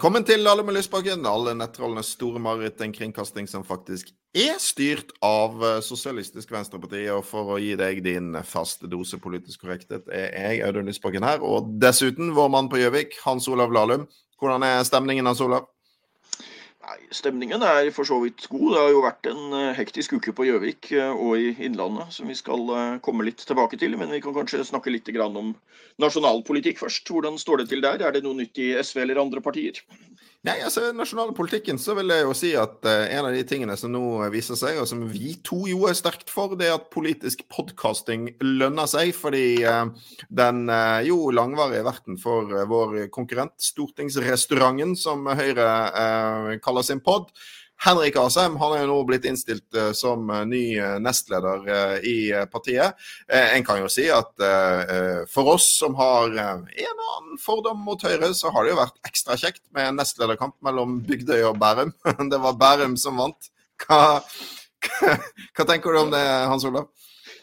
Velkommen til Alle med Lysbakken, alle nettrollenes store mareritt. En kringkasting som faktisk er styrt av eh, Sosialistisk Venstreparti. Og for å gi deg din faste dose politisk korrekthet, er jeg Audun Lysbakken her. Og dessuten vår mann på Gjøvik, Hans Olav Lahlum. Hvordan er stemningen, Hans Olav? Nei, Stemningen er for så vidt god. Det har jo vært en eh, hektisk uke på Gjøvik eh, og i Innlandet, som vi skal eh, komme litt tilbake til. Men vi kan kanskje snakke litt om nasjonalpolitikk først. Hvordan står det til der? Er det noe nytt i SV eller andre partier? Nei, altså nasjonale politikken så vil jeg jo si at uh, en av de tingene som nå viser seg, og som vi to jo er sterkt for, det er at politisk podkasting lønner seg. Fordi uh, den uh, jo langvarige verten for vår konkurrent, Stortingsrestauranten, som Høyre kaller sin pod, Henrik Asheim han er jo nå blitt innstilt uh, som uh, ny uh, nestleder i partiet. en kan jo si at for oss som har en eller annen fordom mot Høyre, så har det jo vært ekstra kjekt med en nestlederkamp mellom Bygdøy og Bærum. det var Bærum som vant. Hva, hva, hva tenker du om det, Hans Olav?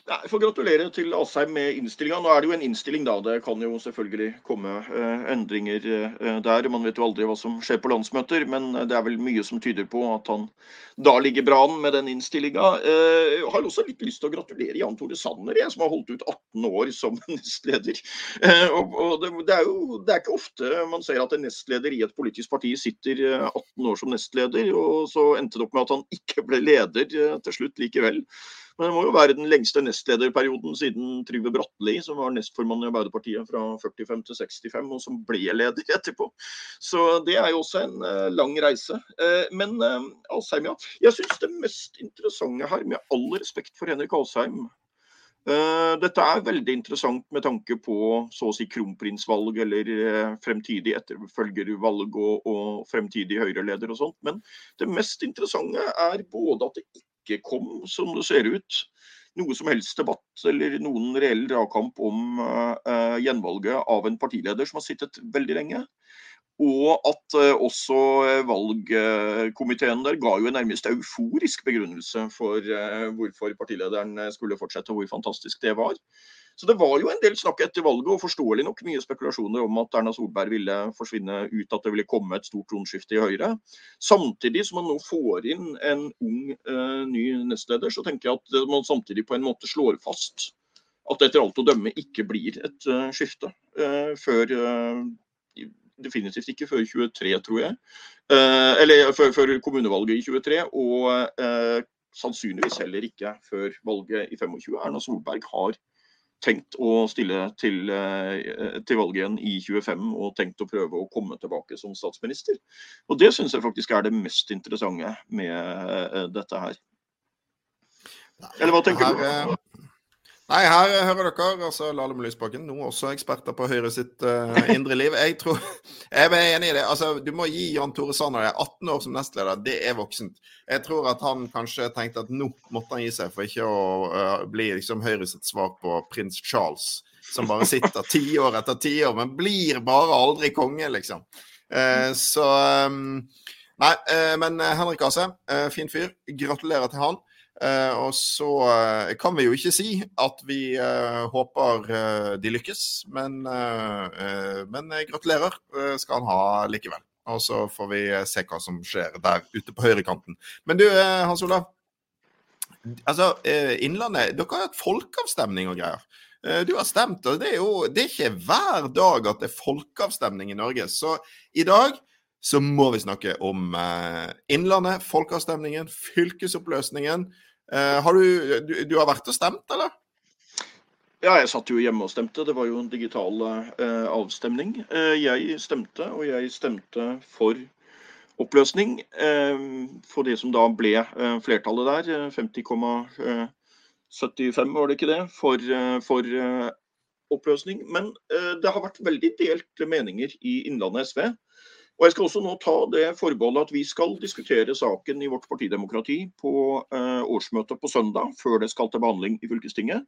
Jeg får gratulere til Asheim med innstillinga. Nå er det jo en innstilling, da. Det kan jo selvfølgelig komme eh, endringer eh, der. Man vet jo aldri hva som skjer på landsmøter, men det er vel mye som tyder på at han da ligger bra an med den innstillinga. Eh, jeg har også litt lyst til å gratulere Jan Tore Sanner, jeg, som har holdt ut 18 år som nestleder. Eh, og, det, er jo det er ikke ofte man ser at en nestleder i et politisk parti sitter 18 eh, år som nestleder, og så endte det opp med at han ikke ble leder eh, til slutt likevel. Men det må jo være den lengste nestlederperioden siden Trygve Bratteli, som var nestformann i Arbeiderpartiet fra 45 til 65, og som ble leder etterpå. Så det er jo også en uh, lang reise. Uh, men uh, Alsheim, ja. Jeg syns det mest interessante her, med all respekt for Henrik Alsheim, dette er veldig interessant med tanke på så å si kronprinsvalg eller fremtidig etterfølgervalg og, og fremtidig Høyre-leder og sånt. Men det mest interessante er både at det ikke kom, som det ser ut, noe som helst debatt eller noen reell dragkamp om uh, gjenvalget av en partileder som har sittet veldig lenge. Og at uh, også valgkomiteen der ga jo en nærmest euforisk begrunnelse for uh, hvorfor partilederen skulle fortsette, og hvor fantastisk det var. Så det var jo en del snakk etter valget, og forståelig nok mye spekulasjoner om at Erna Solberg ville forsvinne ut, at det ville komme et stort tronskifte i Høyre. Samtidig som man nå får inn en ung uh, ny nestleder, så tenker jeg at man samtidig på en måte slår fast at etter alt å dømme ikke blir et uh, skifte uh, før Definitivt ikke før 23, tror jeg. eller før, før, kommunevalget i 23. Og sannsynligvis heller ikke før valget i 25. Erna Solberg har tenkt å stille til, eh, til valget igjen i 25 og tenkt å prøve å komme tilbake som statsminister. Og Det syns jeg faktisk er det mest interessante med eh, dette her. Eller hva tenker du? Eh, Nei, her hører dere. altså Lahlum Lysbakken, nå også eksperter på Høyre sitt uh, indre liv. Jeg tror, jeg er enig i det. altså Du må gi Jan Tore Sanner 18 år som nestleder. Det er voksent. Jeg tror at han kanskje tenkte at nå måtte han gi seg for ikke å uh, bli liksom Høyre sitt svar på prins Charles, som bare sitter tiår etter tiår, men blir bare aldri konge, liksom. Uh, så um, Nei, men Henrik Asheim, fin fyr. Gratulerer til han. Uh, og så uh, kan vi jo ikke si at vi uh, håper de lykkes, men, men gratulerer skal han ha likevel. Og så får vi se hva som skjer der ute på høyrekanten. Men du, Hans Olav. Altså, Innlandet Dere har hatt folkeavstemning og greier. Du har stemt, og det er jo det er ikke hver dag at det er folkeavstemning i Norge. Så i dag så må vi snakke om Innlandet, folkeavstemningen, fylkesoppløsningen. Uh, har du, du, du, har vært og stemt, eller? Ja, jeg satt jo hjemme og stemte. Det var jo en digital eh, avstemning. Eh, jeg stemte, og jeg stemte for oppløsning. for det som da ble flertallet der, 50,75 var det ikke det, for, for oppløsning. Men det har vært veldig delte meninger i Innlandet SV. Og Jeg skal også nå ta det forbeholdet at vi skal diskutere saken i vårt partidemokrati på eh, årsmøtet på søndag, før det skal til behandling i fylkestinget.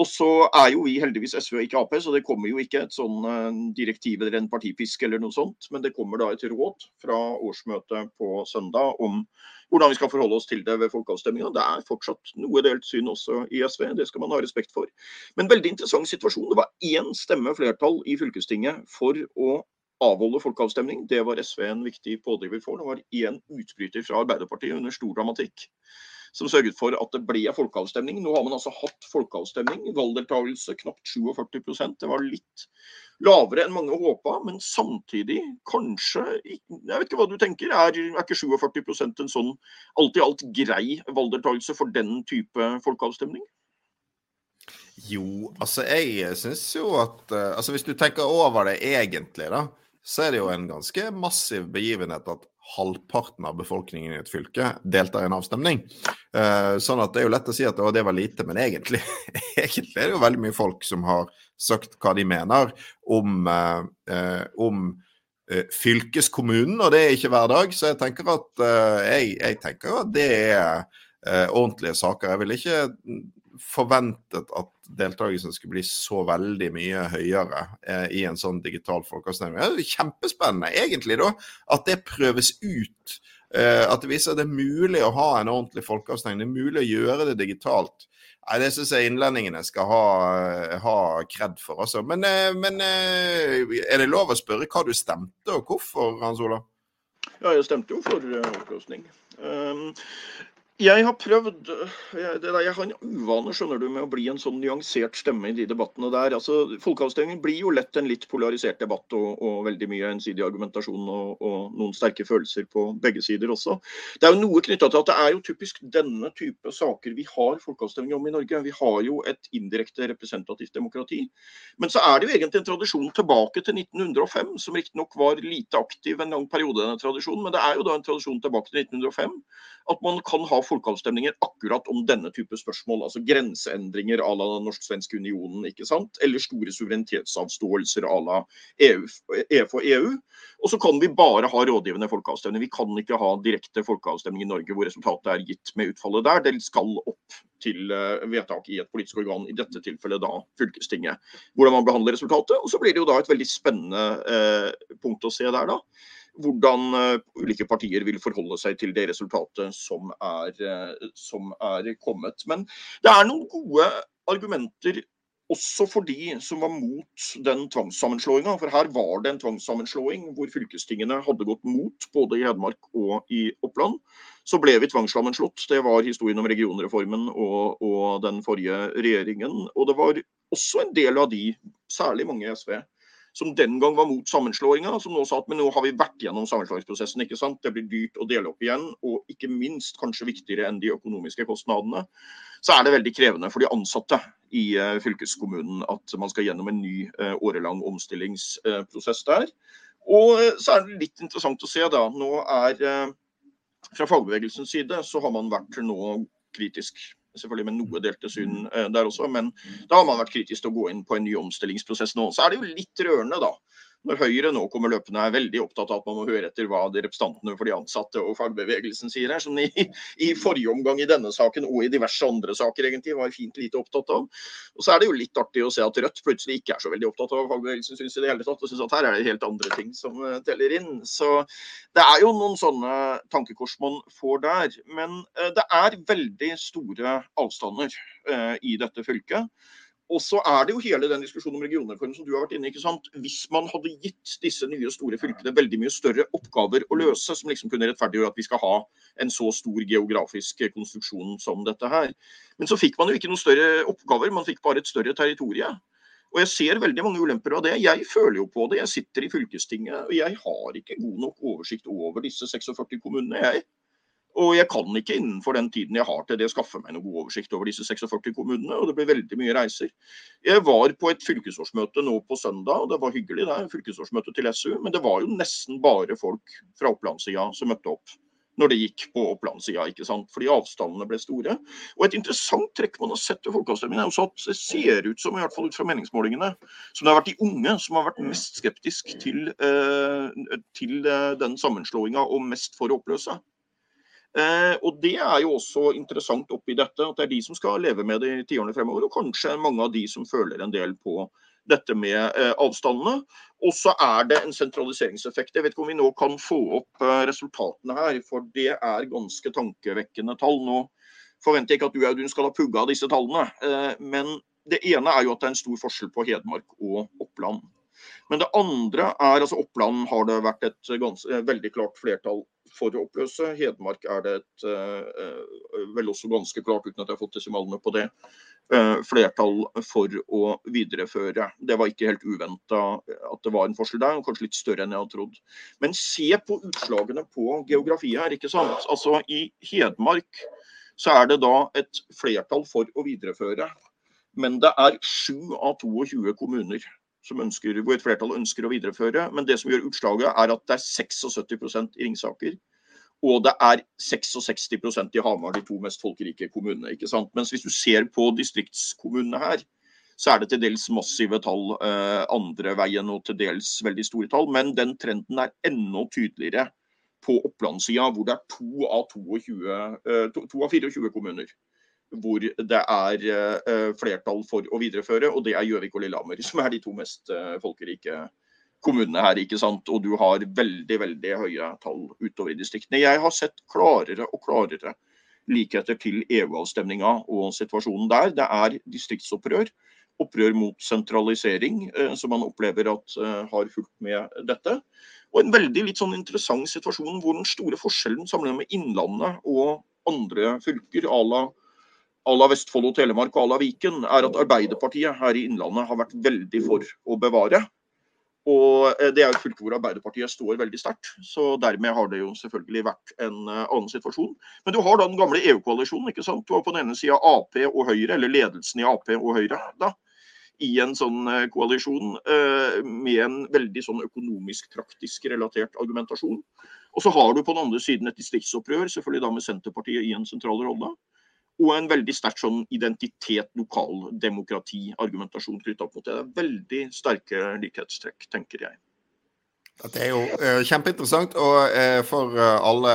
Og så er jo vi heldigvis SV og ikke Ap, så det kommer jo ikke et sånn eh, direktiv eller en partipisk eller noe sånt. Men det kommer da et råd fra årsmøtet på søndag om hvordan vi skal forholde oss til det ved folkeavstemninga. Det er fortsatt noe delt syn også i SV, det skal man ha respekt for. Men veldig interessant situasjon. Det var én stemme flertall i fylkestinget for å avholde folkeavstemning. Det var SV en viktig pådriver for. Det var én utbryter fra Arbeiderpartiet under stor dramatikk som sørget for at det ble folkeavstemning. Nå har man altså hatt folkeavstemning. Valgdeltakelse knapt 47% Det var litt lavere enn mange håpa, men samtidig kanskje Jeg vet ikke hva du tenker. Er, er ikke 47% en sånn alt i alt grei valgdeltakelse for den type folkeavstemning? Jo, altså jeg syns jo at eh, Altså hvis du tenker over det egentlig, da så er det jo en ganske massiv begivenhet at halvparten av befolkningen i et fylke deltar i en avstemning. Uh, sånn at det er jo lett å si at det var lite, men egentlig, egentlig, er det jo veldig mye folk som har sagt hva de mener om, uh, om uh, fylkeskommunen, og det er ikke hver dag. Så jeg tenker at, jeg, jeg tenker at det er ordentlige saker. Jeg vil ikke forventet at deltakelsen skulle bli så veldig mye høyere eh, i en sånn digital folkeavstemning. Det er kjempespennende, egentlig, da, at det prøves ut. Eh, at det viser at det er mulig å ha en ordentlig folkeavstemning. Det er mulig å gjøre det digitalt. Nei, Det syns jeg innlendingene skal ha, ha kred for. Altså. Men, eh, men, eh, er det lov å spørre hva du stemte, og hvorfor, Hans Ola? Ja, jeg stemte jo for oppløsning. Um, jeg har prøvd jeg, der, jeg har en uvane skjønner du, med å bli en sånn nyansert stemme i de debattene der. Altså, Folkeavstemning blir jo lett en litt polarisert debatt og, og veldig mye ensidig argumentasjon og, og, noen sterke følelser på begge sider også. Det er jo noe knytta til at det er jo typisk denne type saker vi har folkeavstemning om i Norge. Vi har jo et indirekte representativt demokrati. Men så er det jo egentlig en tradisjon tilbake til 1905, som riktignok var lite aktiv en lang periode, denne tradisjonen, men det er jo da en tradisjon tilbake til 1905 at man kan ha folkeavstemninger akkurat om denne type spørsmål. Altså grenseendringer à la den norsk-svenske unionen, ikke sant? eller store suverenitetsavståelser à la EF og EU. Og så kan vi bare ha rådgivende folkeavstemning. Vi kan ikke ha direkte folkeavstemning i Norge hvor resultatet er gitt med utfallet der. Det skal opp til eh, vedtak i et politisk organ, i dette tilfellet da fylkestinget. Hvordan man behandler resultatet. Og så blir det jo da et veldig spennende eh, punkt å se der, da hvordan eh, ulike partier vil forholde seg til det resultatet som er, eh, som er kommet. Men det er noen gode argumenter også for de som var mot den tvangssammenslåinga. For her var det en tvangssammenslåing hvor fylkestingene hadde gått mot både i Hedmark og i Oppland. Så ble vi tvangssammenslått. Det var historien om regionreformen og, og den forrige regjeringen. Og det var også en del av de, særlig mange i SV, som den gang var mot sammenslåinga, som nå sa at men nå har vi vært gjennom sammenslåingsprosessen. ikke sant? Det blir dyrt å dele opp igjen, og ikke minst, kanskje viktigere enn de økonomiske kostnadene, så er det veldig krevende for de ansatte i uh, fylkeskommunen at man skal gjennom en ny uh, årelang omstillingsprosess der. Og så er det litt interessant å se, da. Nå er Fra fagbevegelsens side så har man vært nå kritisk selvfølgelig med noe delte syn eh, der også. Men da har man vært kritisk til å gå inn på en ny omstillingsprosess nå. Så er det jo litt rørende, da når Høyre nå kommer løpende, er veldig opptatt av at man må høre etter hva de representantene for de ansatte og fagbevegelsen sier her, som i, i, forrige omgang i denne saken og i diverse andre saker egentlig var fint lite opptatt av. Og Så er det jo litt artig å se at Rødt plutselig ikke er så veldig opptatt av fagbevegelsen synes i det hele tatt, og syns at her er det helt andre ting som uh, teller inn. Så det er jo noen sånne tankekors man får der. Men uh, det er veldig store avstander uh, i dette fylket. Og så er det jo hele den diskusjonen om regionreformen som du har vært inne ikke sant? Hvis man hadde gitt disse nye store fylkene veldig mye større oppgaver å løse, som liksom kunne rettferdiggjøre at vi skal ha en så stor geografisk konstruksjon som dette her. Men så fikk man jo ikke noen større oppgaver, man fikk bare et større territorie. Og jeg ser veldig mange ulemper av det. Jeg føler jo på det. Jeg sitter i fylkestinget, og jeg har ikke god nok oversikt over disse 46 kommunene, jeg. Og jeg kan ikke innenfor den tiden jeg har til det skaffe meg noe god oversikt over disse 46 kommunene, og det blir veldig mye reiser. Jeg var på et fylkesårsmøte nå på søndag, og det var hyggelig, det. Fylkesårsmøte til SU. Men det var jo nesten bare folk fra Opplandssida som møtte opp når det gikk på Opplandssida, ikke sant? fordi avstandene ble store. Og Et interessant trekk man har sett ved folkeavstemningen, er også at det ser ut som, i hvert fall ut fra meningsmålingene, som det har vært de unge som har vært mest skeptisk til, eh, til eh, den sammenslåinga og mest for å oppløse. Eh, og Det er jo også interessant oppi dette, at det er de som skal leve med det i tiårene fremover. Og kanskje mange av de som føler en del på dette med eh, avstandene. Og så er det en sentraliseringseffekt. Jeg vet ikke om vi nå kan få opp eh, resultatene her, for det er ganske tankevekkende tall. Nå forventer jeg ikke at du Audun, skal ha pugga disse tallene, men det ene er jo at det er en stor forskjell på Hedmark og Oppland. Men det andre er altså Oppland har det vært et ganske, veldig klart flertall for å oppløse. Hedmark er det et uh, vel også ganske klart, uten at jeg har fått desimalene på det, flertall for å videreføre. Det var ikke helt uventa at det var en forskjell der, kanskje litt større enn jeg hadde trodd. Men se på utslagene på geografi her. ikke sant? Altså I Hedmark så er det da et flertall for å videreføre. Men det er 7 av 22 kommuner som ønsker, hvor et flertall ønsker å videreføre. Men det som gjør utslaget, er at det er 76 i Ringsaker. Og det er 66% i Hamar, de to mest folkerike kommunene. ikke sant? Mens hvis du ser på distriktskommunene her, så er det til dels massive tall eh, andre veien og til dels veldig store tall. Men den trenden er enda tydeligere på Oppland-sida, hvor det er to av, 22, eh, to, to av 24 kommuner hvor det er uh, flertall for å videreføre, og det er Gjøvik og Lillehammer, som er de to mest uh, folkerike kommunene her. ikke sant? Og du har veldig veldig høye tall utover i distriktene. Jeg har sett klarere og klarere likheter til EU-avstemninga og situasjonen der. Det er distriktsopprør. Opprør mot sentralisering, uh, som man opplever at har fulgt med dette. Og en veldig litt sånn interessant situasjon hvor den store forskjellen sammenlignet med Innlandet og andre fylker, à la à la Vestfold og Telemark og à la Viken, er at Arbeiderpartiet her i Innlandet har vært veldig for å bevare. Og eh, Det er et fylke hvor Arbeiderpartiet står veldig sterkt. så Dermed har det jo selvfølgelig vært en eh, annen situasjon. Men du har da den gamle EU-koalisjonen. ikke sant? Du har på den ene sida Ap og Høyre, eller ledelsen i Ap og Høyre, da, i en sånn eh, koalisjon med en veldig sånn økonomisk, praktisk relatert argumentasjon. Og så har du på den andre siden et distriktsopprør, selvfølgelig da med Senterpartiet i en sentral rolle og en veldig sterk sånn identitet, lokaldemokrati-argumentasjon knytta opp mot det. Veldig sterke likhetstrekk, tenker jeg. Det er jo uh, kjempeinteressant, og uh, for uh, alle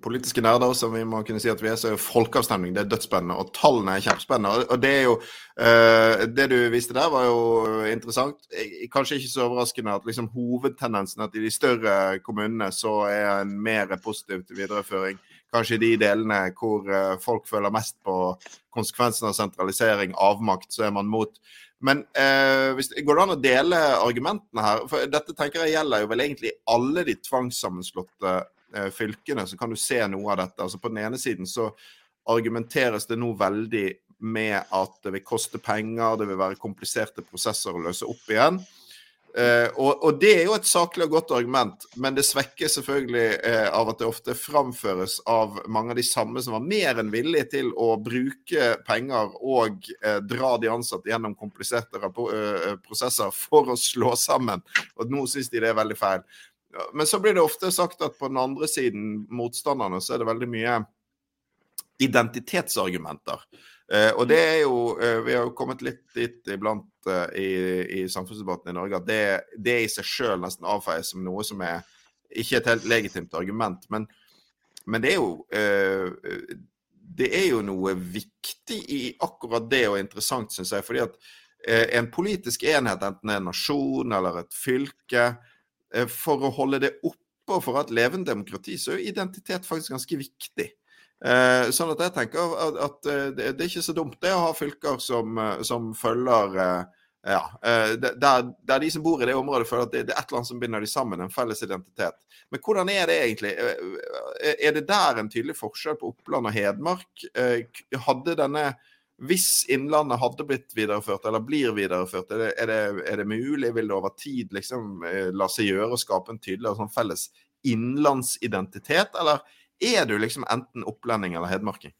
politiske nerder som vi må kunne si at vi er, så er folkeavstemning det er dødsspennende, og tallene er kjempespennende. Og, og det er jo Det du viste der, var jo interessant. Kanskje ikke så overraskende at liksom hovedtendensen at i de større kommunene så er en mer positiv til videreføring kanskje de delene hvor eh, folk føler mest på konsekvensen av sentralisering, avmakt, så er man mot. Men eh, hvis, går det an å dele argumentene her? For dette tenker jeg gjelder jo vel egentlig alle de tvangssammenslåtte eh, fylkene. Så kan du se noe av dette. Altså På den ene siden så argumenteres det nå veldig med at det vil koste penger, det vil være kompliserte prosesser å løse opp igjen. Uh, og, og, det er jo et saklig og godt argument, men det svekkes selvfølgelig uh, av at det ofte framføres av mange av de samme som var mer enn villige til å bruke penger og uh, dra de ansatte gjennom kompliserte prosesser for å slå sammen. Og nå syns de det er veldig feil. Men så blir det ofte sagt at på den andre siden, motstanderne, så er det veldig mye identitetsargumenter. Uh, og det er jo uh, Vi har jo kommet litt dit iblant uh, i, i, samfunnsdebatten i Norge at det, det i seg sjøl nesten avfeies som noe som er ikke et helt legitimt argument. Men, men det er jo Det er jo noe viktig i akkurat det, og interessant, syns jeg. fordi at en politisk enhet, enten en nasjon eller et fylke, for å holde det oppe og for å ha et levende demokrati, så er jo identitet faktisk ganske viktig. Eh, sånn at jeg tenker at, at eh, det, det, er ikke så dumt det å ha fylker som, eh, som følger eh, ja, eh, der, der, de som bor i det området føler at det, det, er et eller annet som binder de sammen, en felles identitet. Men hvordan er det egentlig? Er det der en tydelig forskjell på Oppland og Hedmark? Hadde denne hvis Innlandet hadde blitt videreført, eller blir videreført, er det, er det, er det mulig? Vil det over tid liksom la seg gjøre å skape en tydeligere sånn felles innlandsidentitet, eller er du liksom enten opplending eller hedmarking?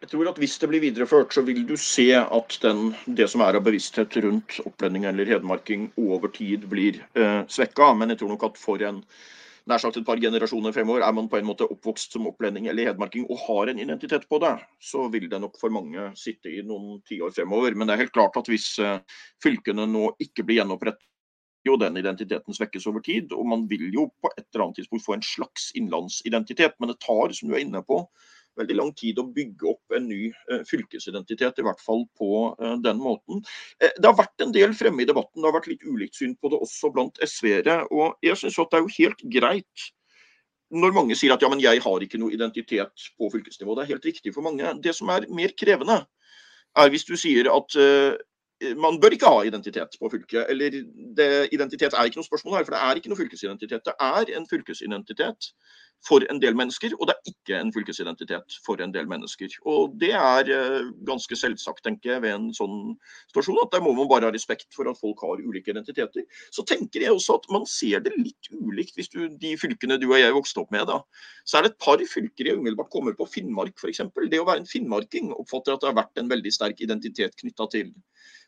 Jeg tror at Hvis det blir videreført, så vil du se at den, det som er av bevissthet rundt opplending eller hedmarking over tid blir eh, svekka. Men jeg tror nok at for en nær sagt et par generasjoner fremover, er man på en måte oppvokst som opplending eller hedmarking og har en identitet på det, så vil det nok for mange sitte i noen tiår fremover. Men det er helt klart at hvis eh, fylkene nå ikke blir gjenopprettet jo den identiteten svekkes over tid. Og man vil jo på et eller annet tidspunkt få en slags innlandsidentitet. Men det tar, som du er inne på, veldig lang tid å bygge opp en ny eh, fylkesidentitet, i hvert fall på eh, den måten. Eh, det har vært en del fremme i debatten, det har vært litt ulikt syn på det også blant SV-ere. Og jeg syns det er jo helt greit når mange sier at ja, men jeg har ikke noe identitet på fylkesnivå. Det er helt riktig for mange. Det som er mer krevende, er hvis du sier at man bør ikke ha identitet på fylket. Eller det, identitet er ikke noe spørsmål her, for det er ikke noe fylkesidentitet. Det er en fylkesidentitet for en del mennesker, og det er ikke en fylkesidentitet for en del mennesker. Og Det er eh, ganske selvsagt, tenker jeg, ved en sånn situasjon, at der må man bare ha respekt for at folk har ulike identiteter. Så tenker jeg også at man ser det litt ulikt hvis du, de fylkene du og jeg vokste opp med. da, Så er det et par fylker jeg umiddelbart kommer på, Finnmark f.eks. Det å være en finnmarking oppfatter at det har vært en veldig sterk identitet knytta til.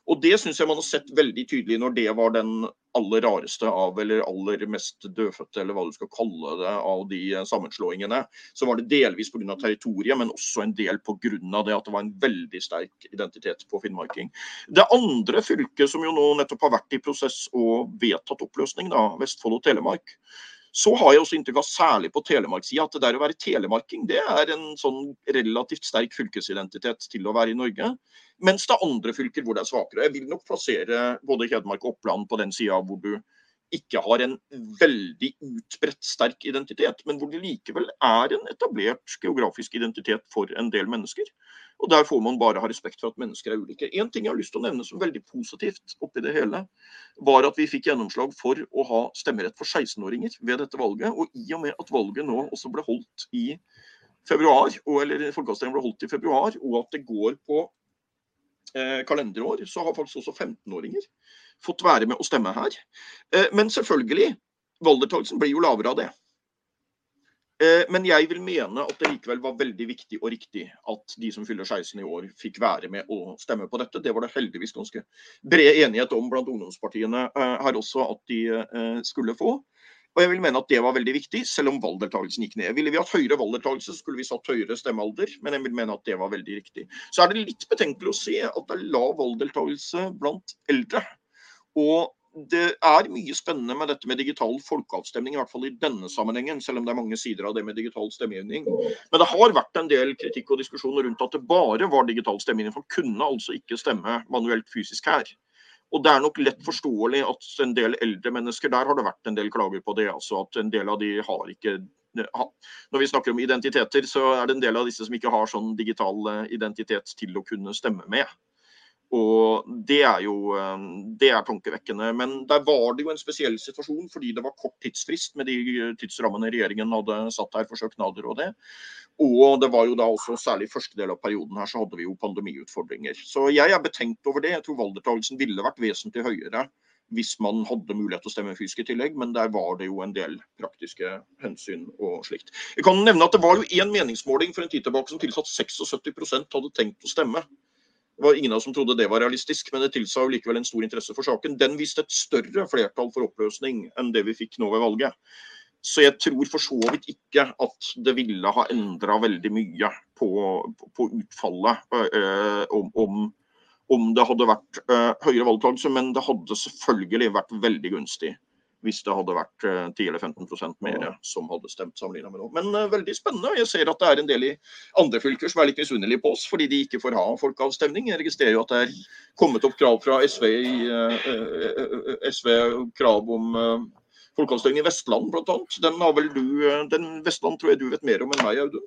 Og det syns jeg man har sett veldig tydelig når det var den aller rareste av, eller aller mest dødfødte, eller hva du skal kalle det, av de sammenslåingene. Så var det delvis pga. territoriet, men også en del pga. det at det var en veldig sterk identitet på finnmarking. Det andre fylket som jo nå nettopp har vært i prosess og vedtatt oppløsning, da, Vestfold og Telemark, så har jeg også inntrykk av, særlig på telemarkssida, at det der å være telemarking det er en sånn relativt sterk fylkesidentitet til å være i Norge. Mens det er andre fylker hvor det er svakere. Jeg vil nok plassere både Hedmark og Oppland på den sida hvor du ikke har en veldig utbredt sterk identitet, men hvor det likevel er en etablert geografisk identitet for en del mennesker. Og Der får man bare ha respekt for at mennesker er ulike. En ting jeg har lyst til å nevne som veldig positivt oppi det hele, var at vi fikk gjennomslag for å ha stemmerett for 16-åringer ved dette valget. Og i og med at valget nå også ble holdt i februar, og, eller folkeavstemningen ble holdt i februar, og at det går på kalenderår, så har faktisk også 15-åringer fått være med å stemme her. Eh, men selvfølgelig, valgdeltakelsen blir jo lavere av det. Eh, men jeg vil mene at det likevel var veldig viktig og riktig at de som fyller 16 i år, fikk være med å stemme på dette. Det var det heldigvis ganske bred enighet om blant ungdomspartiene eh, her også at de eh, skulle få. Og jeg vil mene at det var veldig viktig, selv om valgdeltakelsen gikk ned. Ville vi hatt høyere valgdeltakelse, skulle vi satt høyere stemmealder, men jeg vil mene at det var veldig riktig. Så er det litt betenkelig å se at det er lav valgdeltakelse blant eldre. Og det er mye spennende med dette med digital folkeavstemning, i hvert fall i denne sammenhengen, selv om det er mange sider av det med digital stemmegivning. Men det har vært en del kritikk og diskusjoner rundt at det bare var digital stemmegivning. For kunne altså ikke stemme manuelt fysisk her. Og det er nok lett forståelig at en del eldre mennesker, der har det vært en del klager på det. altså At en del av de har ikke Når vi snakker om identiteter, så er det en del av disse som ikke har sånn digital eh, identitet til å kunne stemme med. Og det er jo eh, det er tankevekkende. Men der var det jo en spesiell situasjon fordi det var kort tidsfrist med de tidsrammene regjeringen hadde satt her for søknader og det. Og det var jo da også, særlig i første del av perioden her, så hadde vi jo pandemiutfordringer. Så jeg er betenkt over det. Jeg tror valgdeltakelsen ville vært vesentlig høyere hvis man hadde mulighet til å stemme fysisk i tillegg, men der var det jo en del praktiske hensyn og slikt. Jeg kan nevne at Det var jo én meningsmåling for en tid tilbake som tilsa at 76% hadde tenkt å stemme. Det var ingen av oss som trodde det var realistisk, men det tilsa jo likevel en stor interesse for saken. Den viste et større flertall for oppløsning enn det vi fikk nå ved valget. Så jeg tror for så vidt ikke at det ville ha endra veldig mye på, på utfallet eh, om, om, om, det hadde vært eh, høyere valgtakelse, men det hadde selvfølgelig vært veldig gunstig hvis det hadde vært 10 eh, eller 15% mer som hadde stemt sammenlignet med nå. Men uh, veldig spennende. Jeg ser at det er en del i andre fylker som er litt misunnelige på oss fordi de ikke får ha folkeavstemning. Jeg registrerer jo at det er kommet opp krav fra SV, uh, uh, SV krav om folkeavstemning i Vestland bl.a. Den har vel du, den Vestland tror jeg du vet mer om enn meg, Audun?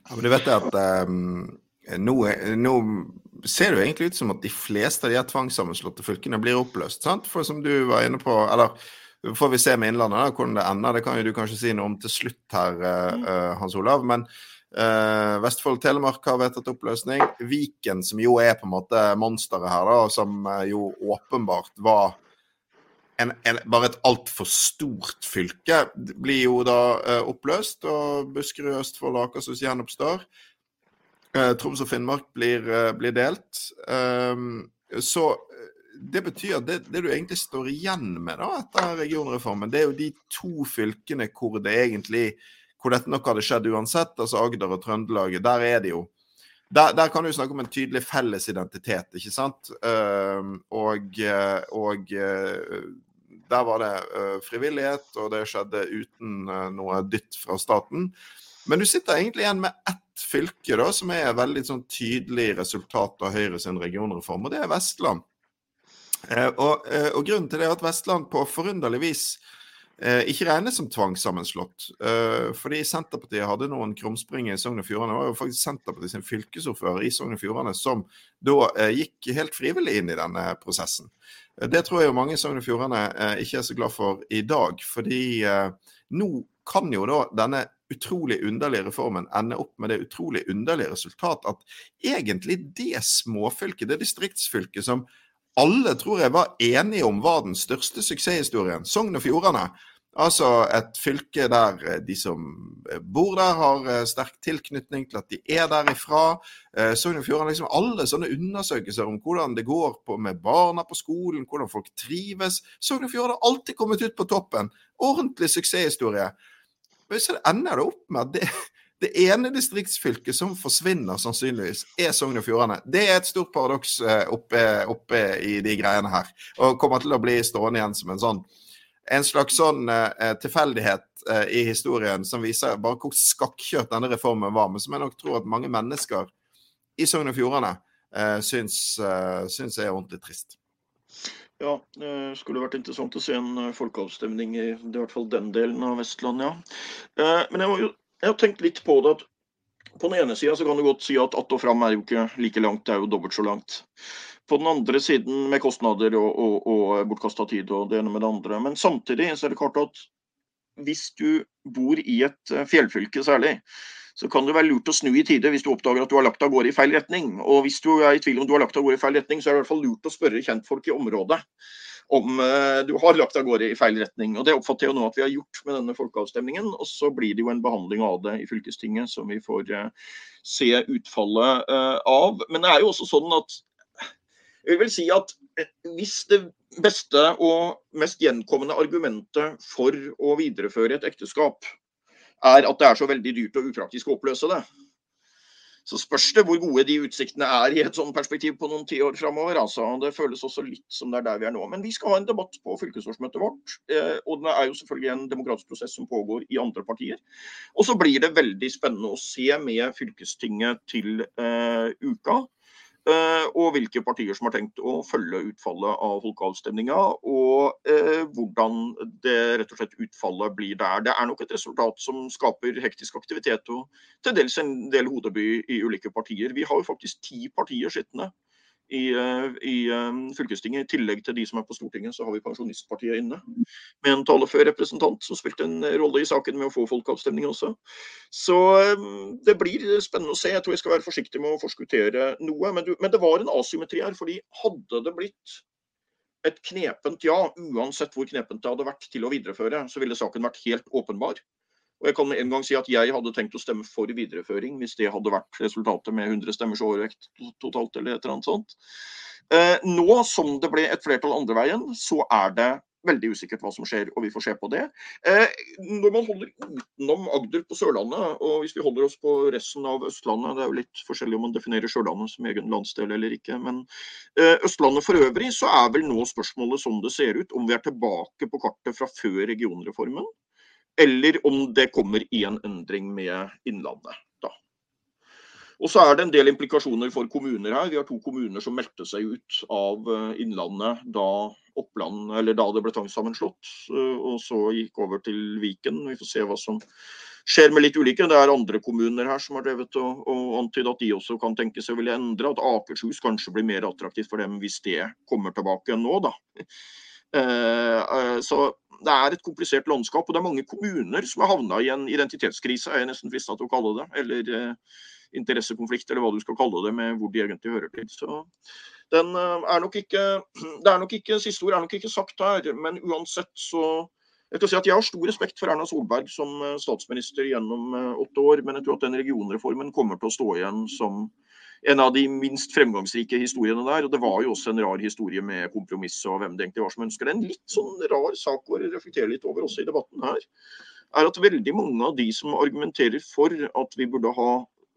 Ja, men du vet at um, nå, nå ser det jo egentlig ut som at de fleste av de her tvangssammenslåtte fylkene blir oppløst. sant? For som du var inne på, eller får vi se med Innlandet da, hvordan det ender. Det kan jo du kanskje si noe om til slutt her, uh, Hans Olav. Men uh, Vestfold og Telemark har vedtatt oppløsning. Viken, som jo er på en måte monsteret her, da, som jo åpenbart var en, en, bare et altfor stort fylke, blir jo da uh, oppløst. Og Buskerud, Østfold og Akershus gjenoppstår. Eh, Troms og Finnmark blir, eh, blir delt. Um, så eh, det betyr at det, det, du egentlig står igjen med da, etter regionreformen, det er jo de to fylkene hvor det egentlig hvor dette nok hadde skjedd uansett, altså Agder og Trøndelag. Der er det jo der, der, kan du snakke om en tydelig felles identitet, ikke sant? Uh, og, og der var det frivillighet, og det skjedde uten noe dytt fra staten. Men du sitter egentlig igjen med ett fylke da, som er veldig sånn tydelig resultat av Høyre sin regionreform, og det er Vestland. Eh, og, eh, og, grunnen til det er at Vestland på forunderlig vis eh, ikke regnes som tvangssammenslått. Eh, fordi Senterpartiet hadde noen krumspringer i Sogn og Fjordane. Det var jo faktisk Senterpartiet sin fylkesordfører i Sogn og Fjordane som da eh, gikk helt frivillig inn i denne prosessen. Eh, det tror jeg jo mange i Sogn og Fjordane ikke er så glad for i dag. Fordi nå kan jo da denne utrolig underlige reformen ende opp med det utrolig underlige resultat at egentlig det småfylket, det distriktsfylket som alle tror jeg var enige om var den største suksesshistorien, Sogn og Fjordane, Altså et fylke der eh, de som eh, bor der, har eh, sterk tilknytning til at de er derifra. Sogn og Fjordane, liksom alle sånne undersøkelser om hvordan det går med barna på skolen, hvordan folk trives. Sogn og Fjordane har alltid kommet ut på toppen. Ordentlig suksesshistorie. Men så ender det opp med at det, det ene distriktsfylket som forsvinner, sannsynligvis, er Sogn og Fjordane. Det er et stort paradoks oppe, oppe, i de greiene her, og kommer til å bli stående igjen som en sånn en slags sånn eh, tilfeldighet eh, i historien som viser bare hvor skakkjørt denne reformen var, men som jeg nok tror at mange mennesker i Sogn og Fjordane eh, syns, syns, er ordentlig trist. Ja, det skulle vært interessant å se en folkeavstemning i, i hvert fall den delen av Vestlandet, ja. Men jeg, jo, jeg har tenkt litt på det at på den ene sida kan du godt si at att og fram er jo ikke like langt, det er jo dobbelt så langt på den andre siden med kostnader og, og, og bortkasta tid og det ene med det andre. Men samtidig så er det klart at hvis du bor i et eh, fjellfylke særlig, så kan det være lurt å snu i tide hvis du oppdager at du har lagt av gårde i feil retning. Og hvis du er i tvil om du har lagt av gårde i feil retning, så er det i hvert fall lurt å spørre kjentfolk i området om uh, du har lagt av gårde i feil retning. Og Det oppfatter jeg jo nå at vi har gjort med denne folkeavstemningen. Og så blir det jo en behandling av det i fylkestinget som vi får uh, se utfallet uh, av. Men det er jo også sånn at jeg vil si at eh, hvis det beste og mest gjenkommende argumentet for å videreføre et ekteskap er at det er så veldig dyrt og upraktisk å oppløse det, så spørs det hvor gode de utsiktene er i et sånt perspektiv på noen tiår framover. Altså. Det føles også litt som det er der vi er nå. Men vi skal ha en debatt på fylkesårsmøtet vårt. Eh, og det er jo selvfølgelig en demokratisk prosess som pågår i andre partier. Og så blir det veldig spennende å se med fylkestinget til uh, uka og hvilke partier som har tenkt å følge utfallet av folkeavstemninga, og eh, hvordan det rett og slett utfallet blir der. Det er nok et resultat som skaper hektisk aktivitet og til dels en del hodeby i ulike partier. Vi har jo faktisk ti partier sittende i, eh, i uh, fylkestinget. I tillegg til de som er på Stortinget, så har vi Pensjonistpartiet inne. Med en talefør representant som spilte en rolle i saken med å få folkeavstemning også. Så um, det blir spennende å se. Jeg tror jeg skal være forsiktig med å forskuttere noe. Men, men det var en asymmetri her. fordi hadde det blitt et knepent ja, uansett hvor knepent det hadde vært til å videreføre, så ville saken vært helt åpenbar. Og jeg kan med en gang si at jeg hadde tenkt å stemme for videreføring hvis det hadde vært resultatet med 100 stemmers overvekt totalt eller et eller annet sånt. Eh, nå som det ble et flertall andre veien, så er det veldig usikkert hva som skjer, og vi får se på det. Eh, når man holder utenom Agder på Sørlandet, og hvis vi holder oss på resten av Østlandet, det er jo litt forskjellig om man definerer Sørlandet som egen landsdel eller ikke, men eh, Østlandet for øvrig, så er vel nå spørsmålet som det ser ut, om vi er tilbake på kartet fra før regionreformen eller om det kommer i en endring med Innlandet. Og så er det en del implikasjoner for kommuner her. Vi har to kommuner som meldte seg ut av eh, Innlandet da, Oppland, da det ble tvangssammenslått, eh, og så gikk over til Viken. Vi får se hva som skjer med litt ulike. Det er andre kommuner her som har drevet og, og antydet at de også kan tenke seg å ville endre. At Akershus kanskje blir mer attraktivt for dem hvis det kommer tilbake nå, da. Eh, så det er et komplisert landskap, og det er mange kommuner som har havna i en identitetskrise, er jeg nesten frista til å kalle det. Eller eh, interessekonflikt, eller hva du skal kalle det, med hvor de egentlig hører til. Så den eh, er nok ikke Det er nok ikke Siste ord er nok ikke sagt her, men uansett så jeg, si jeg har stor respekt for Erna Solberg som eh, statsminister gjennom eh, åtte år, men jeg tror at den regionreformen kommer til å stå igjen som en av de minst fremgangsrike historiene der. Og det var jo også en rar historie med kompromiss og hvem det egentlig var som ønsker det. En litt sånn rar sak å reflektere litt over også i debatten her, er at veldig mange av de som argumenterer for at vi burde ha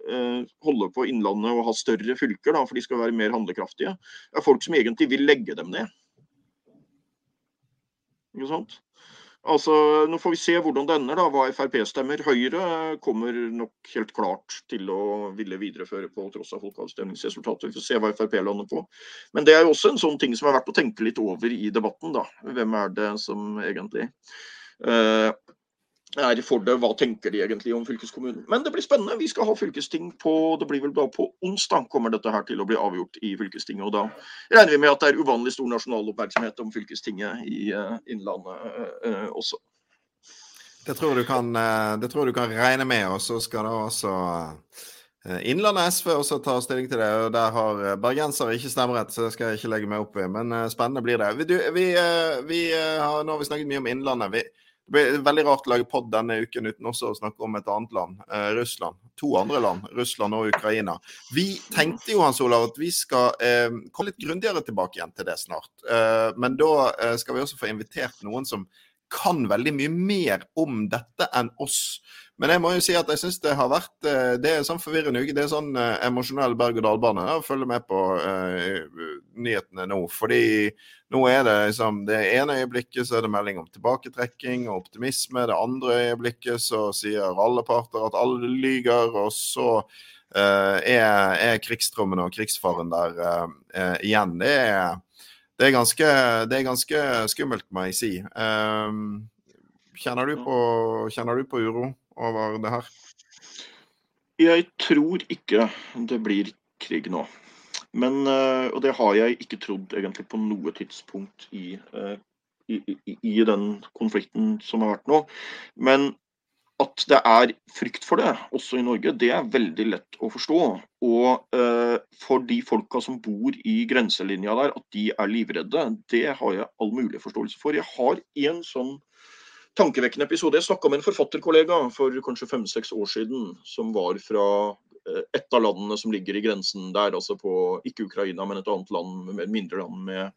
eh, holde på Innlandet og ha større fylker, da, for de skal være mer handlekraftige, er folk som egentlig vil legge dem ned. Ikke sant? Altså, Nå får vi se hvordan det ender, da, hva Frp stemmer. Høyre kommer nok helt klart til å ville videreføre på tross av folkeavstemningsresultatet. Vi får se hva Frp lander på. Men det er jo også en sånn ting som er verdt å tenke litt over i debatten. da. Hvem er det som egentlig er for det. Hva tenker de egentlig om fylkeskommunen? Men det blir spennende. Vi skal ha fylkesting på det blir vel da på onsdag kommer dette her til å bli avgjort i fylkestinget. Og da regner vi med at det er uvanlig stor nasjonal oppmerksomhet om fylkestinget i uh, Innlandet uh, også. Det tror, kan, det tror, du kan, regne med. Og så skal da også Innlandet SV også ta stilling til det. og Der har bergensere ikke stemmerett, så det skal jeg ikke legge meg opp i. Men spennende blir det. Vi, vi, vi har, nå har vi snakket mye om Innlandet. Vi, det blir veldig rart å lage pod denne uken uten også å snakke om et annet land, eh, Russland. To andre land, Russland og Ukraina. Vi tenkte jo Hans Olav, at vi skal eh, komme litt grundigere tilbake igjen til det snart. Eh, men da eh, skal vi også få invitert noen som kan veldig mye mer om dette enn oss. Men jeg må jo si at jeg syns det har vært eh, Det er sånn forvirrende uke. Det er sånn uh, emosjonell berg-og-dal-bane å følge med på nyhetene nå. Fordi nå er det liksom Det ene øyeblikket så er det melding om tilbaketrekking og optimisme. Det andre øyeblikket så sier alle parter at alle lyger. Og så uh, er, er krigstrommene og krigsfaren der igjen. Det er, det er, ganske, det er ganske skummelt, må jeg si. kjenner, du på, kjenner du på uro? over det her? Jeg tror ikke det blir krig nå. Men, eh, og det har jeg ikke trodd egentlig på noe tidspunkt i, eh, i, i, i den konflikten som har vært nå. Men at det er frykt for det, også i Norge, det er veldig lett å forstå. Og uh, for de folka som bor i grenselinja der, at de er livredde, det har jeg all mulig forståelse for. Jeg har en sånn tankevekkende episode. Jeg snakka med en forfatterkollega for kanskje fem-seks år siden, som var fra eh, et av landene som ligger i grensen der, altså på ikke Ukraina, men et annet land, et mindre land med,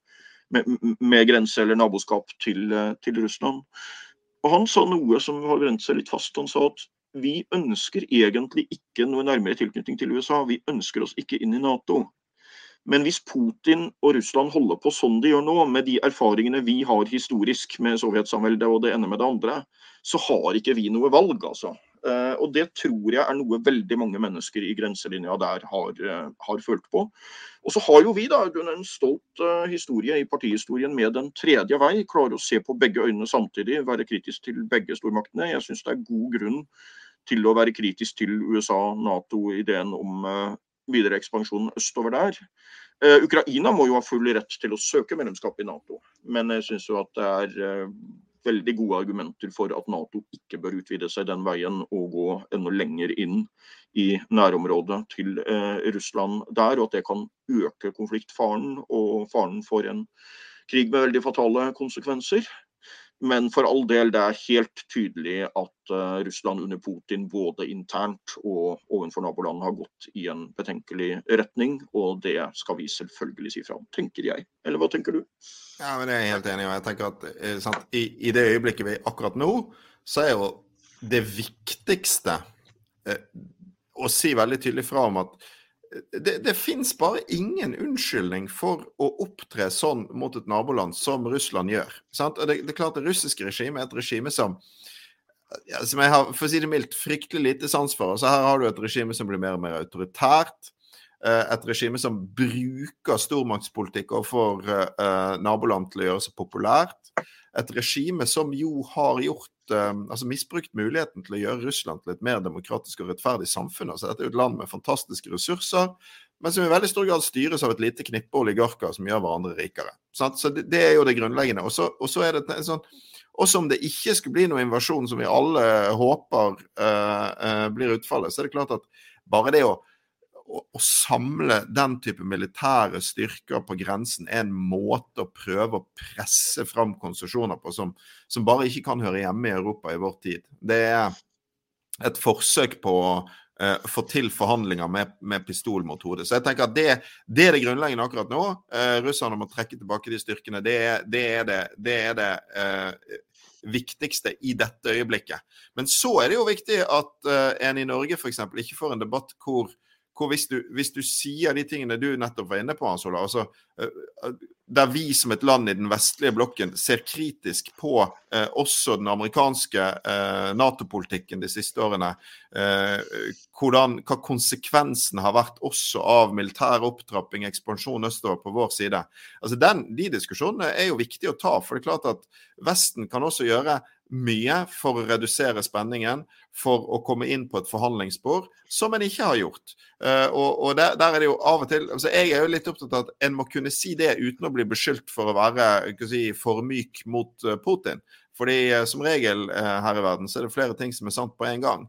med, med grense eller naboskap til, eh, til, Russland. Og Han sa noe som har brent seg litt fast. Han sa at vi ønsker egentlig ikke noe nærmere tilknytning til USA. Vi ønsker oss ikke inn i Nato. Men hvis Putin og Russland holder på sånn de gjør nå, med de erfaringene vi har historisk med sovjetsamveldet og det ene med det andre, så har ikke vi noe valg, altså. Eh, og det tror jeg er noe veldig mange mennesker i grenselinja der har, eh, har følt på. Og så har jo vi da en stolt uh, historie i partihistorien med den tredje vei. Klarer å se på begge øynene samtidig, være kritisk til begge stormaktene. Jeg syns det er god grunn til å være kritisk til USA, Nato, ideen om videre ekspansjon østover der. Ukraina må jo ha full rett til å søke medlemskap i Nato, men jeg syns jo at det er veldig gode argumenter for at Nato ikke bør utvide seg den veien og gå enda lenger inn i nærområdet til eh, Russland der, og at det kan øke konfliktfaren og faren for en krig med veldig fatale konsekvenser. Men for all del, det er helt tydelig at uh, Russland under Putin både internt og overfor nabolandene har gått i en betenkelig retning. Og det skal vi selvfølgelig si fra om, tenker jeg. Eller hva tenker du? Ja, men Det er jeg helt enig. i. jeg tenker at eh, sant, i, i, det øyeblikket vi er akkurat nå, så er jo det viktigste eh, å si veldig tydelig fra om at det, det fins bare ingen unnskyldning for å opptre sånn mot et naboland som Russland gjør. Sant? Og det, det, er klart Det russiske regimet er et regime som som jeg har for å si det mildt, fryktelig lite sans for. Så Her har du et regime som blir mer og mer autoritært. Eh, et regime som bruker stormaktspolitikk overfor uh, naboland til å gjøre seg populært. Et regime som jo har gjort altså misbrukt muligheten til å gjøre Russland til et mer demokratisk og rettferdig samfunn. Altså, dette er jo et land med fantastiske ressurser, men som i veldig stor grad styres av et lite knippe oligarker som gjør hverandre rikere. Sant? Så det, er jo det grunnleggende. Og så er det sånn også om det ikke skulle bli noen invasjon som vi alle håper uh, uh, blir utfallet, så er det klart at bare det å å, å, samle den type militære styrker på grensen er en måte å prøve å presse fram konsesjoner på som, som, bare ikke kan høre hjemme i Europa i vår tid. Det er et forsøk på å uh, få til forhandlinger med, med, pistol mot hodet. Så jeg tenker at det, det er det grunnleggende akkurat nå. Uh, russerne må trekke tilbake de styrkene. Det, det er det, det, er det uh, viktigste i dette øyeblikket. Men så er det jo viktig at en i Norge f.eks. ikke får en debatt hvor hvor hvis du, hvis du, sier de tingene du nettopp var inne på, Hans Ola, altså, eh, der vi som et land i den vestlige blokken ser kritisk på eh, også den amerikanske eh, Nato-politikken de siste årene, eh, hvordan, hva konsekvensen har vært også av militær opptrapping, ekspansjon østover på vår side. Altså den, De diskusjonene er jo viktige å ta. for det er klart at Vesten kan også gjøre mye for å redusere spenningen, for å komme inn på et forhandlingsspor, som en ikke har gjort. Uh, og, og der, der, er det jo av og til altså Jeg er jo litt opptatt av at en må kunne si det uten å bli beskyldt for å være si, for myk mot uh, Putin. Fordi uh, som regel her i verden så er det flere ting som er sant på en gang.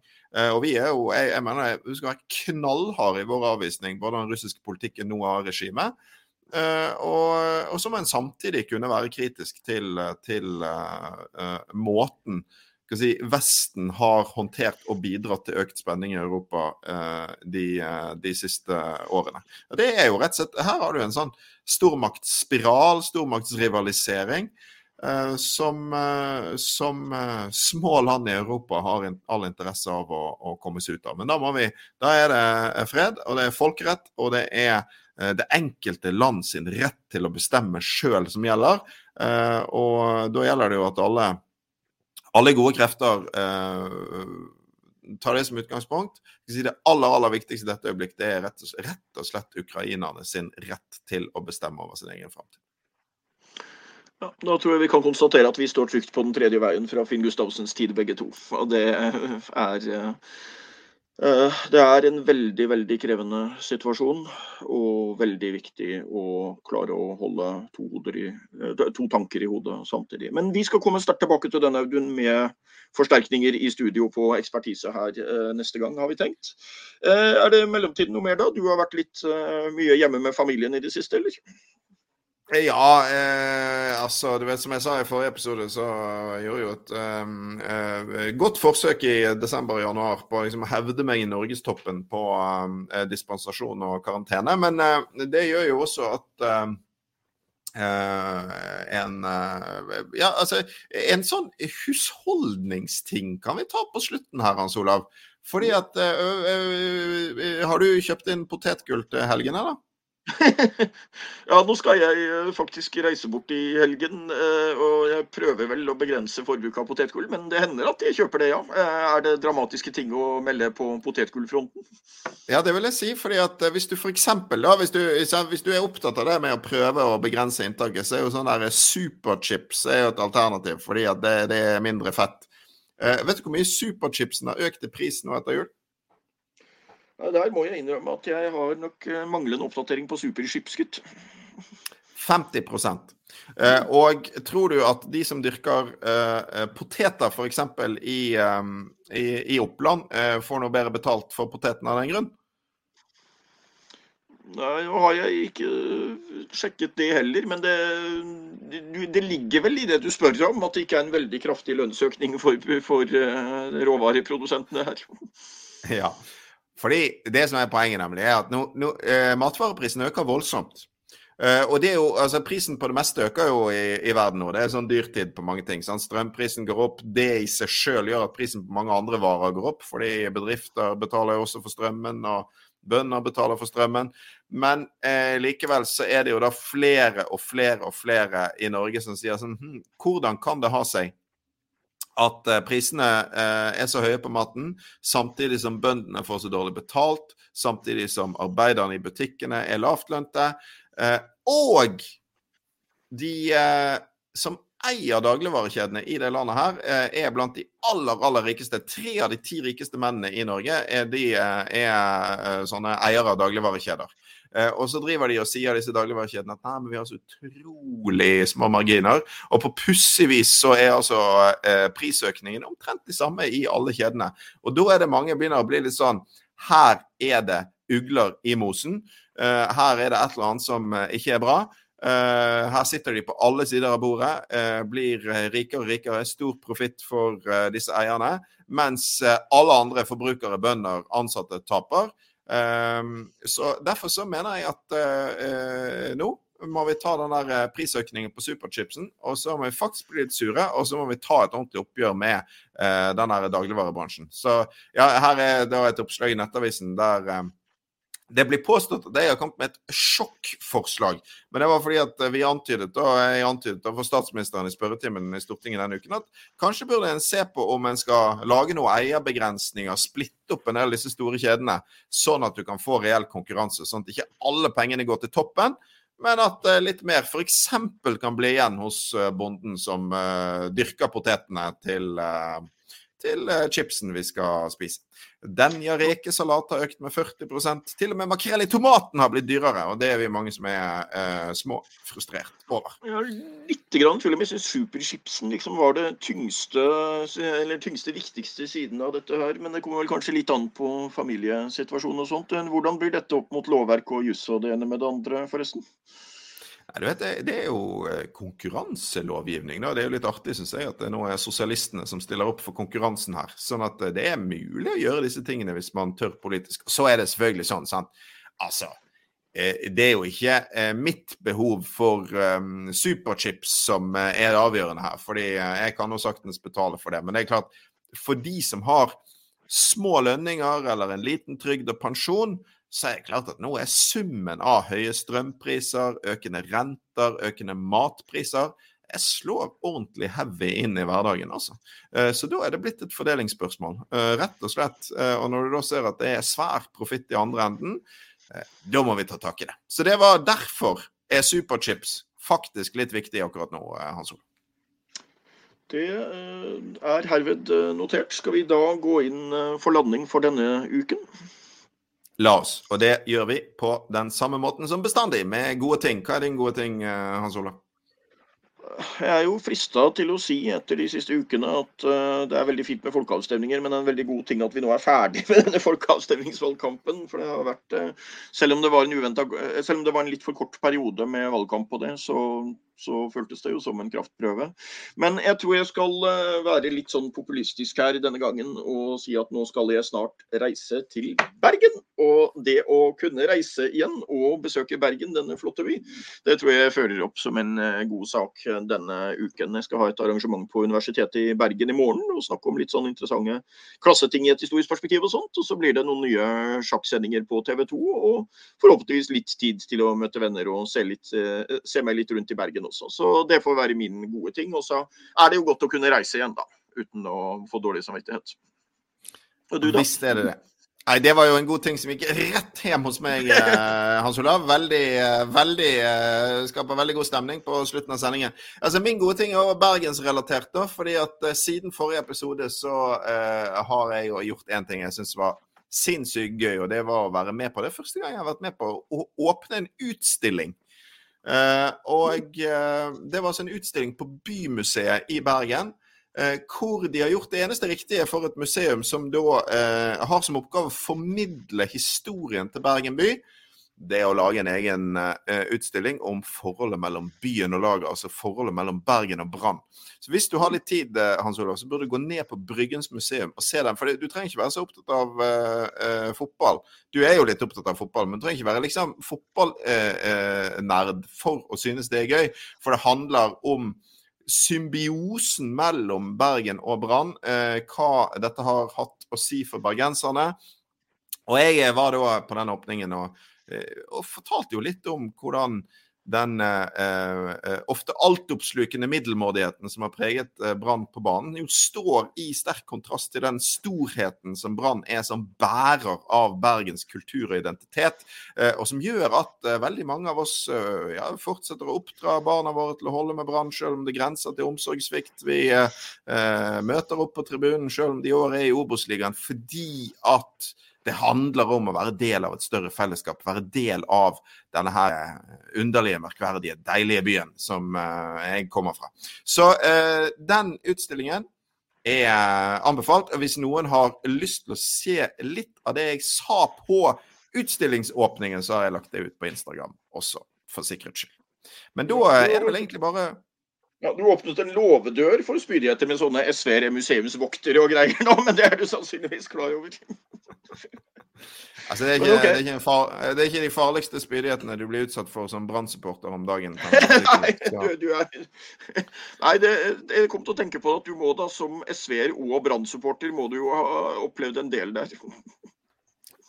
og vi er jo, jeg, jeg mener vi skal være knallharde i vår avvisning både av den russiske politikken nå av regimet. Uh, og, og, så må en samtidig kunne være kritisk til, til uh, måten si, Vesten har håndtert og bidratt til økt spenning i Europa uh, de, de, siste årene. Og det er jo rett og slett, Her har du en sånn stormaktsspiral, stormaktsrivalisering, som, som små land i Europa har all interesse av å, å komme seg ut av. Men da, må vi, da er det fred, og det er folkerett, og det er Eh, det enkelte land sin rett til å bestemme sjøl som gjelder. Eh, og da gjelder det jo at alle, alle gode krefter eh, tar det som utgangspunkt. Det aller aller viktigste i dette øyeblikk det er rett og, rett og slett ukrainerne sin rett til å bestemme over sin egen framtid. Ja, da tror jeg vi kan konstatere at vi står trygt på den tredje veien fra Finn Gustavsens tid, begge to. Og det er Eh, det er en veldig veldig krevende situasjon, og veldig viktig å klare å holde to, i, eh, to, tanker i hodet samtidig. Men vi skal komme sterkt tilbake til denne Audun med forsterkninger i studio på ekspertise her eh, neste gang, har vi tenkt. Er det mellomtiden noe mer da? Du har vært litt mye hjemme med familien i det siste, eller? Ja, eh, altså du vet som jeg sa i forrige episode, så jeg jo et eh, godt forsøk i desember og januar på liksom, å hevde meg i norgestoppen på um, dispensasjon og karantene. Men uh, det gjør jo også at eh, en Ja, altså En sånn husholdningsting kan vi ta på slutten her, Hans Olav. Fordi at Har du kjøpt inn potetgull til helgen, eller? ja, nå skal jeg eh, faktisk reise bort i helgen, eh, og jeg prøver vel å begrense forbruket av potetgull. Men det hender at jeg kjøper det, ja. Eh, er det dramatiske ting å melde på potetgullfronten? Ja, det vil jeg si. fordi at hvis du f.eks. da, hvis du, hvis du, er opptatt av det med å prøve å begrense inntaket, så er jo sånn der superchips er jo et alternativ, fordi at det, det er mindre fett. vet du hvor mye superchipsen har økt i pris nå etter jul? Der må jeg innrømme at jeg har nok eh, manglende oppdatering på superskipsgutt. 50 eh, Og tror du at de som dyrker eh, poteter f.eks. I, eh, i, i Oppland, får noe bedre betalt for potetene av den grunn? Nei, nå har jeg ikke sjekket det heller, men det, det, ligger vel i det du spør om, at det ikke er en veldig kraftig lønnsøkning for, for råvareprodusentene her. Ja, fordi Det som er poenget, nemlig, er at no, no, eh, matvareprisen øker voldsomt. Uh, og det er jo, altså Prisen på det meste øker jo i, i verden nå. Det er sånn dyrtid på mange ting. Sant? Strømprisen går opp. Det i seg selv gjør at prisen på mange andre varer går opp. Fordi bedrifter betaler jo også for strømmen, og bønder betaler for strømmen. Men uh, likevel så er det jo da flere og flere og flere i Norge som sier sånn hm, Hvordan kan det ha seg at eh, prisene eh, er så høye på maten, samtidig som bøndene får så dårlig betalt, samtidig som arbeiderne i butikkene er lavtlønte, eh, og de som eier dagligvarekjedene i det landet her, er blant de aller, aller rikeste. Tre av de ti rikeste mennene i Norge er, de, er sånne eiere av dagligvarekjeder. Eh, og så driver de og sier disse dagligvarekjedene at nei, men vi har så utrolig små marginer. Og på pussig vis så er altså eh, prisøkningen omtrent de samme i alle kjedene. Og da er det mange begynner å bli litt sånn Her er det ugler i mosen. Eh, her er det et eller annet som eh, ikke er bra. Uh, her sitter de på alle sider av bordet, uh, blir rikere og rikere, stor profitt for uh, disse eierne, mens alle andre forbrukere, bønder, ansatte taper. Um, så Derfor så mener jeg at uh, nå må vi ta den der eh, prisøkningen på superchipsen, og så må vi faktisk bli litt sure, og så må vi ta et ordentlig oppgjør med uh, den der dagligvarebransjen. Så ja, her er da et oppslag i Nettavisen der um, det blir påstått at jeg har kommet med et sjokkforslag. Men det var fordi at vi antydet og jeg antydet overfor for statsministeren i spørretimen i Stortinget denne uken at kanskje burde en se på om en skal lage noen eierbegrensninger, splitte opp en del av disse store kjedene, sånn at du kan få reell konkurranse. Sånn at ikke alle pengene går til toppen, men at uh, litt mer f.eks. kan bli igjen hos uh, bonden som dyrker potetene til, til chipsen vi skal spise. Denja rekesalat har økt med 40 Til og med makrell i tomaten har blitt dyrere, og det er vi mange som er eh, små frustrert over. Ja, Lite grann. Til Jeg syns superchipsen liksom var det tyngste, eller tyngste, viktigste siden av dette her. Men det kommer vel kanskje litt an på familiesituasjonen og sånt. Hvordan blir dette opp mot lovverk og juss og det ene med det andre, forresten? Nei, du vet, det, er jo eh, konkurranselovgivning. Da. Det er jo litt artig, syns jeg, at det nå er sosialistene som stiller opp for konkurransen her. Sånn at eh, det er mulig å gjøre disse tingene hvis man tør politisk. Så er det selvfølgelig sånn, sant. Altså, eh, det er jo ikke mitt behov for um, superchips som er det avgjørende her. fordi jeg kan jo saktens betale for det. Men det er klart, for de som har små lønninger eller en liten trygd og pensjon, så er det klart at nå er summen av høye strømpriser, økende renter, økende matpriser jeg slår ordentlig heavy inn i hverdagen, altså. Eh, så da er det blitt et fordelingsspørsmål, eh, rett og slett. Eh, og når du da ser at det er svær profitt i andre enden, da må vi ta tak i det. Så det var derfor er superchips faktisk litt viktig akkurat nå, Hans Ole. Det er herved notert. Skal vi da gå inn for landing for denne uken? La oss. Og det gjør vi på den samme måten som bestandig, med gode ting. Hva er din gode ting, eh, Hans Ola? Jeg er jo frista til å si etter de siste ukene at uh, det er veldig fint med folkeavstemninger, men det er en veldig god ting at vi nå er ferdig med denne folkeavstemningsvalgkampen. For det har vært, uh, selv, om det var en uventet, selv om det var en litt for kort periode med valgkamp på det, så så føltes det jo som en kraftprøve. Men jeg tror jeg skal eh, være litt sånn populistisk her denne gangen og si at nå skal jeg snart reise til Bergen. Og det å kunne reise igjen og besøke Bergen, denne flotte by, det tror jeg fører opp som en eh, god sak denne uken. Jeg skal ha et arrangement på Universitetet i Bergen i morgen og snakke om litt sånn interessante klasseting i et historisk perspektiv og sånt. Og så blir det noen nye sjakksendinger på TV 2 og forhåpentligvis litt tid til å møte venner og se, litt, eh, se meg litt rundt i Bergen også. Så det får være min gode ting. Og så er det jo godt å kunne reise igjen, da. Uten å få dårlig samvittighet. Og du, da? Visst er det det. Nei, Det var jo en god ting som gikk rett hjem hos meg, eh, Hans Olav. Veldig, eh, veldig eh, Skaper veldig god stemning på slutten av sendingen. Altså, Min gode ting er også bergensrelatert. da, fordi at Siden forrige episode så uh, har jeg jo gjort én ting jeg syns var sinnssykt gøy, og det var å være med på det. Første gang jeg har vært med på å åpne en utstilling og uh, det var altså en utstilling på Bymuseet i Bergen. Uh, hvor de har gjort det eneste riktige for et museum som da har som oppgave å formidle historien til Bergen by det å lage en egen uh, utstilling om forholdet mellom byen og laget, altså forholdet mellom Bergen og Brann. Så Hvis du har litt tid, uh, Hans Olav, så burde du gå ned på Bryggens museum og se den. For du trenger ikke være så opptatt av uh, fotball. Du er jo litt opptatt av fotball, men du trenger ikke være liksom fotballnerd for å synes det er gøy. For det handler om symbiosen mellom Bergen og Brann. hva dette har hatt å si for bergenserne. Og jeg var da på den åpningen og og fortalte jo litt om hvordan den eh, eh, ofte altoppslukende middelmådigheten som har preget eh, Brann på banen, jo står i sterk kontrast til den storheten som Brann er som bærer av Bergens kultur og identitet, eh, og som gjør at eh, veldig mange av oss ja, fortsetter å oppdra barna våre til å holde med Brann, selv om det grenser til omsorgssvikt. Vi møter opp på tribunen selv om de i år er i Obos-ligaen, fordi at det handler om å være del av et større fellesskap, være del av denne her eh, underlige, merkverdige, deilige byen som uh, jeg kommer fra. Så uh, den utstillingen er anbefalt. og Hvis noen har lyst til å se litt av det jeg sa på utstillingsåpningen, så har jeg lagt det ut på Instagram også, for sikkerhets skyld. Men da er det vel egentlig bare ja, Du åpnet en låvedør for spydigheter med sånne SV-er, museumsvoktere og greier nå, men det er du sannsynligvis klar over. Altså, det, er ikke, okay. det, er ikke far, det, er ikke, de farligste spydighetene du blir utsatt for som brann om dagen. nei, du, du er... nei det, jeg kom til å tenke på at du må da som SV-er og brann må du jo ha opplevd en del der.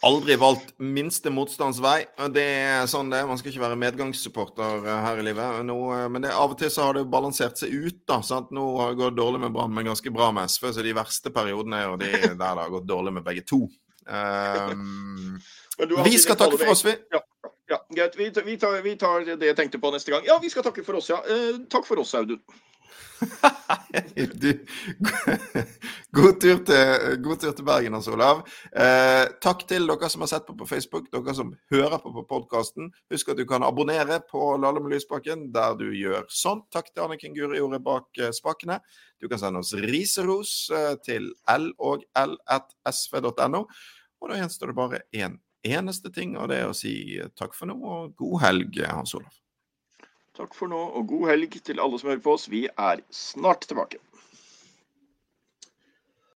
Aldri valgt minste motstands vei. Det er sånn det er. Man skal ikke være medgangssupporter eh, her i livet. Nå, eh, men det, av og til så har det balansert seg ut. da, sant? Nå har det gått dårlig med Brann, men ganske bra med SV. Så de verste periodene er jo de der det har gått dårlig med begge to. Um, vi skal takke for oss, vi. Ja, ja. greit. Vi, vi, tar, vi, tar, det jeg tenkte på neste gang. Ja, vi skal takke for oss, ja. Eh, takk for oss, Audun. du, god, tur til, god tur til Bergen, Hans Olav. Eh, takk til dere som har sett på på Facebook, dere som hører på på podkasten. Husk at du kan abonnere på Lalle med Lysbakken der du gjør sånn. Takk til Anniken Guri-Jordet bak eh, spakene. Du kan sende oss riseros eh, til l og l1sv.no. Og da gjenstår det bare én en eneste ting, og det er å si eh, takk for nå og god helg, Hans Olav. Takk for nå, og god helg til alle som hører på oss. Vi er snart tilbake.